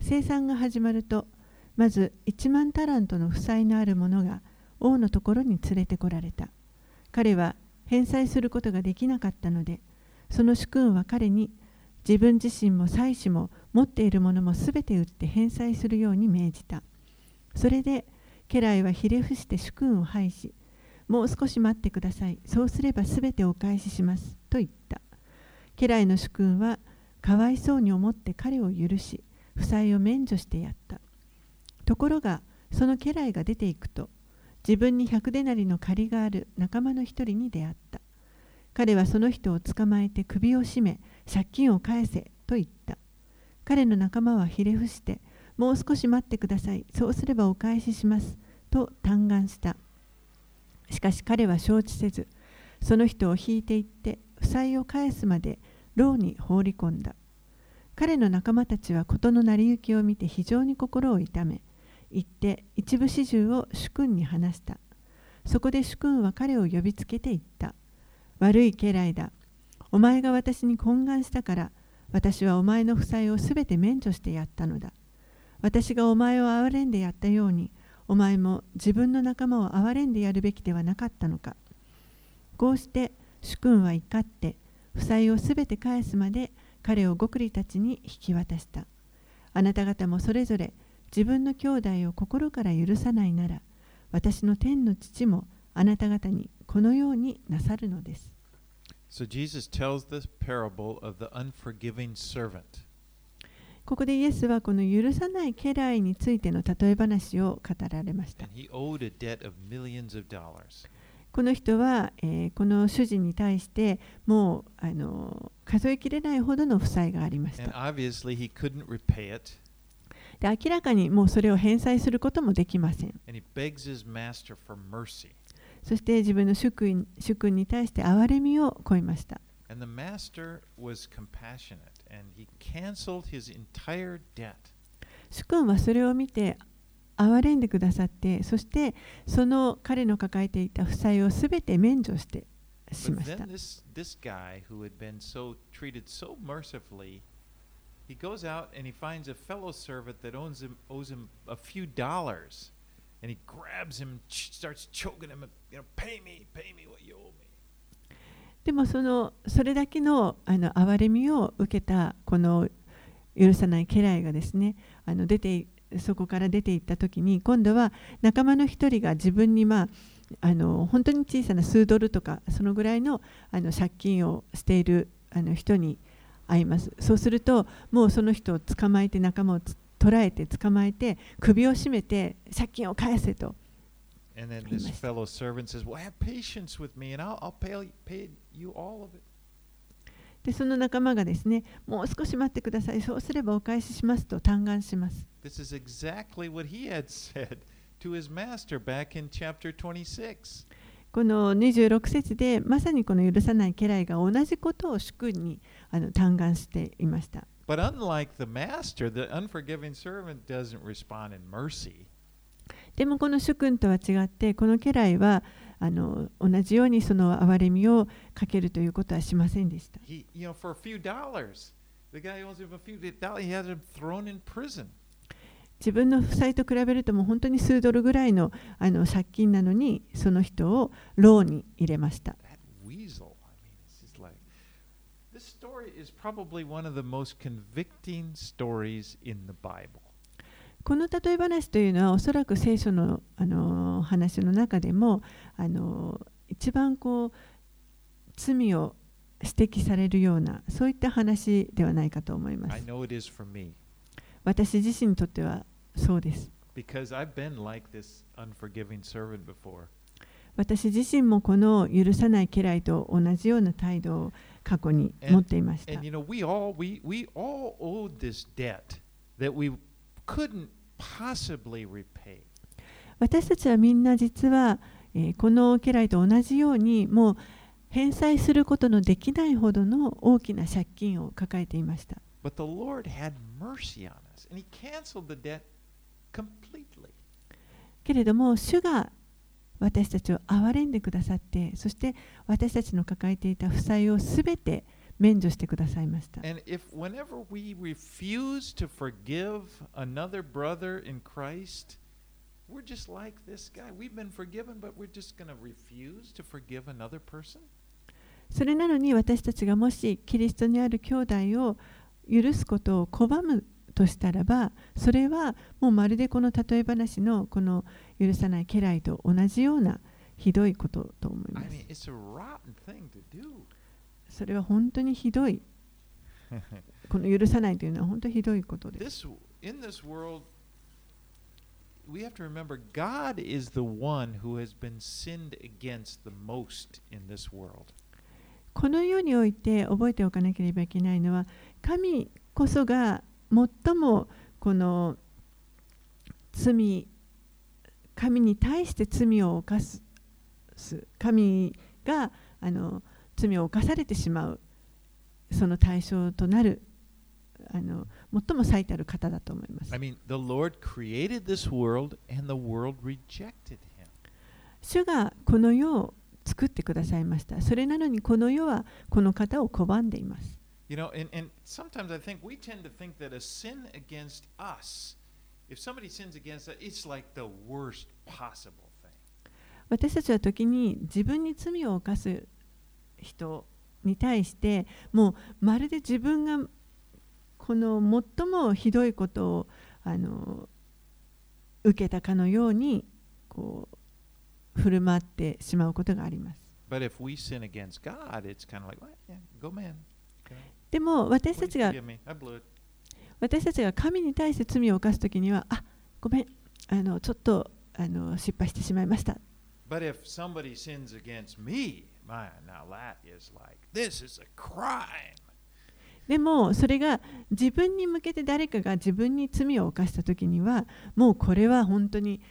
生産が始まると、まず1万タラントの負債のある者が王のところに連れてこられた。彼は返済することができなかったので、その主君は彼に自分自身も妻子も持っているものもすべて売って返済するように命じた。それで家来はひれ伏して主君を拝し、もう少し待ってください。そうすればすべてお返しします。と言った。家来の主君はかわいそうに思って彼を許し、負債を免除してやった。ところが、その家来が出ていくと、自分に百デナリの借りがある仲間の一人に出会った。彼はその人を捕まえて首を絞め、借金を返せと言った。彼の仲間はひれ伏して、もう少し待ってください。そうすればお返しします。と嘆願した。しかし彼は承知せず、その人を引いていって、負債を返すまで牢に放り込んだ。彼の仲間たちは事の成り行きを見て非常に心を痛め、行って一部始終を主君に話した。そこで主君は彼を呼びつけて言った。悪い家来だ。お前が私に懇願したから、私はお前の負債をすべて免除してやったのだ。私がお前を憐れんでやったように、お前も自分の仲間を憐れんでやるべきではなかったのか。こうして主君は怒って負債をすべて返すまで彼を極利たちに引き渡した。あなた方もそれぞれ自分の兄弟を心から許さないなら、私の天の父もあなた方にこのようになさるのです。So Jesus tells this parable of the unforgiving servant. ここでイエスはこの許さない家来についての例え話を語られました。この人は、えー、この主人に対してもうあの数えきれないほどの負債がありました。で明らかにもうそれを返済することもできません。そして自分の主君,主君に対して憐れみをこいました。主君はそれを見て憐れんでくださって、そしてその彼の抱えていた負債をすべて免除してしました。He goes out and he finds a fellow servant that owns him, owes him a few dollars. And he grabs him, starts choking him, you know, pay me, pay me what you owe me. でもそのそれだけのあの憐れみを受けたこの許さない家来がですねあの出てそこから出ていった時に今度は仲間の一人が自分にまああの本当に小さな数ドルとかそのぐらいのあの借金をしているあの人に会います。そうするともうその人を捕まえて仲間を捕らえて捕まえて首を絞めて借金を返せとでその仲間がですねもう少し待ってください。そうすればお返ししますと嘆願します。これはこの人が言っていたこの26節でまさにこの許さない家来が同じことを主君にあの嘆願していました。But unlike the master, the unforgiving servant doesn't respond in mercy. でもこの主君とは違ってこの家来はあの同じようにその憐れみをかけるということはしませんでした。自分の負債と比べるともう本当に数ドルぐらいのあの借金なのにその人を牢に入れました。この例え話というのはおそらく聖書のあの話の中でもあの一番こう罪を指摘されるようなそういった話ではないかと思います。私自身にとってはそうです。私自身もこの許さない家来と同じような態度を過去に持っていました。And, and, you know, we all, we, we all owed this debt that we couldn't possibly repay. 私たちはみんな実は、えー、この家来と同じようにもう返済することのできないほどの大きな借金を抱えていました。But the Lord had mercy on us and He canceled the debt. けれども主が私たちを憐れんでくださってそして私たちの抱えていた負債をすべて免除してくださいました。それなのに私たちがもしキリストにある兄弟を許すことを拒む。としたらばそれはもうまるでこの例え話のこの許さない家来と同じようなひどいことと思います。それは本当にひどい。(laughs) この許さないというのは本当にひどいことです。この世において覚えておかなければいけないのは神こそが最もこの罪、神に対して罪を犯す、神があの罪を犯されてしまうその対象となるあの最も最たる方だと思います。I mean, the Lord created this world and the world rejected him. 主がこの世を作ってくださいました。それなのにこの世はこの方を拒んでいます。You know, and, and sometimes I think we tend to think that a sin against us, if somebody sins against us, it's like the worst possible thing. 私たちは時に自分に罪を犯す人に対してもうまるで自分がこの最もひどいことをあの受けたかのようにこう振る舞ってしまうことがあります。But if we sin against God, it's kind of like, well, yeah, go man. でも私たちが私たちが神に対して罪を犯すときには、あごめん、あのちょっとあの失敗してしまいました。でもそれが自分に向けて誰かが自分に罪を犯したときには、もうこれは本当に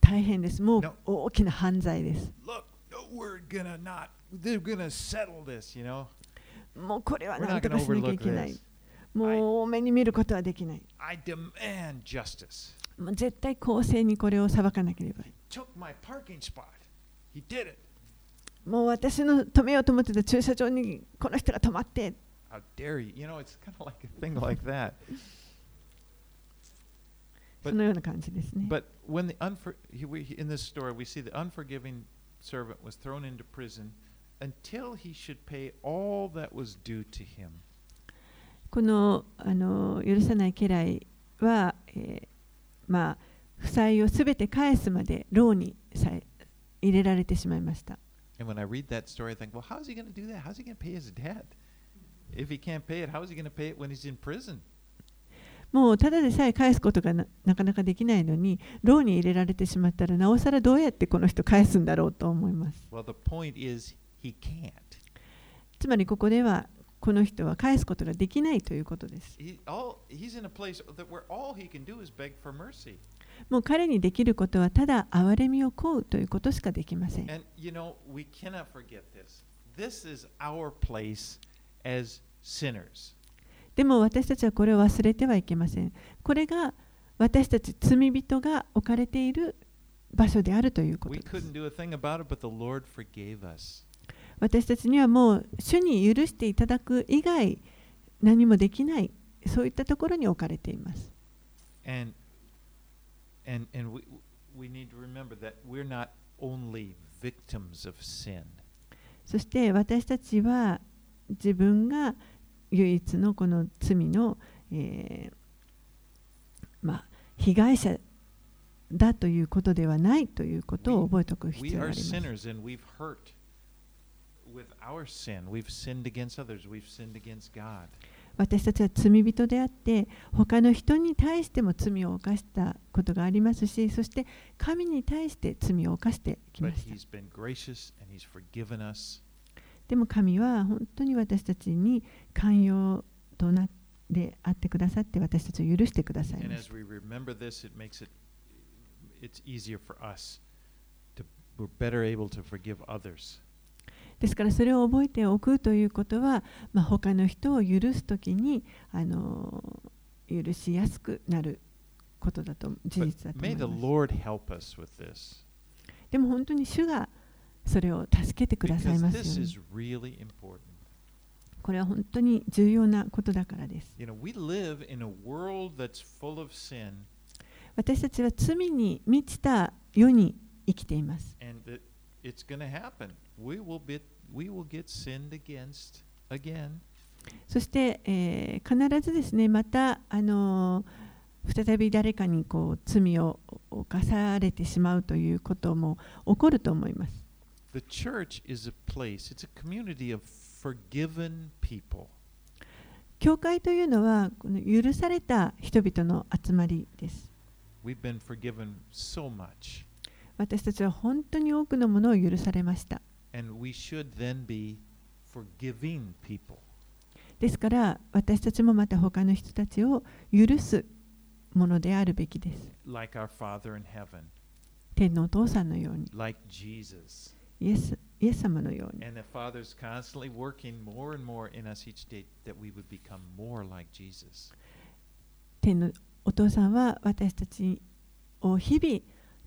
大変です。もう大きな犯罪です。もうこれは何とかしなきゃいけない.もう多めに見ることはできない I demand justice. もう絶対公正にこれを裁かなければ Took my parking spot. He did it. もう私の止めようと思ってた駐車場にこの人が止まって How dare you? You know, it's kind of like a thing like that. そのような感じですね But when the unfor- in this story, we see the unforgiving servant was thrown into prison until he should pay all that was due to him. この,あの許さない家来は、えー、まあ、負債をすべて返すまで、牢にさえ入れられてしまいました。もうただでさえ返すことがな,かなかできないのに、牢に入れられてしまったら、なおさらどうやってこの人返すんだろうと思います。つまりここでは、この人は返すことができないということです。He, all, もう彼にできることは、ただ憐れみを請うということしかできません。And, でも私たちはこれを忘れてはいけません。これが私たち罪人が置かれている場所であるということです。私たちにはもう主に許していただく以外何もできないそういったところに置かれています。And and and we we need to remember that we're not only victims of sin. そして私たちは自分が唯一のこの罪の、えーまあ、被害者だということではないということを覚えておく必要があります。sinners and we've hurt 私たちは罪人であって、他の人に対しても罪を犯したことがありますし、そして神に対して罪を犯してきました。でも神は本当に私たちに寛容となであってくださって、私たちを許してください。ですからそれを覚えておくということは、ま、他の人を許すときにあの許しやすくなることだと事実だと思います。でも本当に主がそれを助けてくださいます、これは本当に重要なことだからです。私たちは罪に満ちた世に生きています。We will get sinned against again. そして、えー必ずですね、また、あのー再び誰かにこう罪を犯されてしまうということも起こると思います。The church is a place, it's a community of forgiven people. 教会というのはこの許された人々の集まりです。We've been forgiven so much. 私たちは本当に多くのものを許されました。ですから私たちもまた他の人たちを許すものであるべきです。天皇お父さんのように。イエス,イエス様のように。天のお父さんは私たちを日々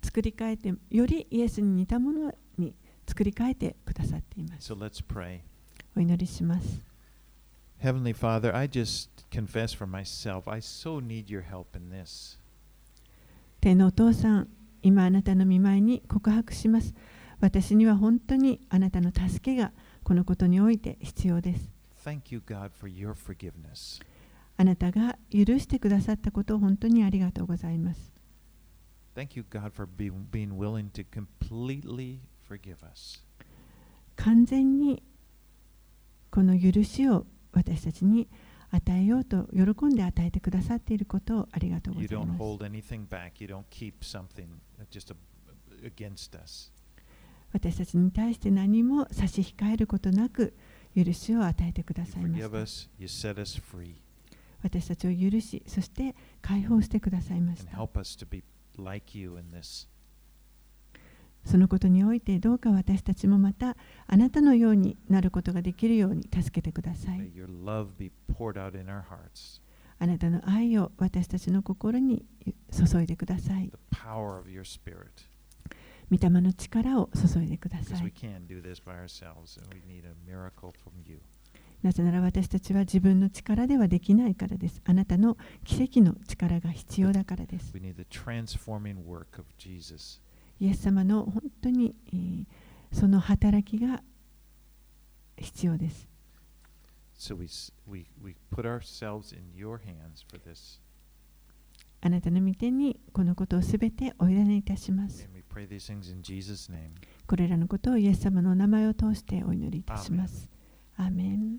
作り変えてよりイエスに似たものを作り変えてくださっています。So let's pray. お祈りします。Heavenly Father, I just confess for myself, I so need your help in this. 天のお父さん、今あなたの見舞いに告白します。私には本当にあなたの助けがこのことにおいて必要です。Thank you, God, for your forgiveness. あなたが許してくださったことを本当にありがとうございます。Thank you, God, for being, being willing to completely forgive us. 完全にこの許しを私たちに与えようと喜んで与えてくださっていることをありがとうご You ざい don't ます。hold anything back. You don't keep something just a, against us. 私たちに対して何も差し控えることなく許しを与えてくださいました。私たちを許し、そして解放してくださいました。help us to be like you in this. そのことにおいてどうか私たちもまたあなたのようになることができるように助けてくださ May い。your love be poured out in our hearts. あなたの愛を私たちの心に注いでください The。power of your spirit. 御霊の力を注いでください。can't do this by ourselves and we need a miracle from you. なぜなら私たちは自分の力ではできないからです。あなたの奇跡の力が必要だからです。イエス様の本当にその働きが必要です。あなたの御手にこのことをすべてお委ねいたします。これらのことをイエス様のお名前を通してお祈りいたします。アーメ,アーメン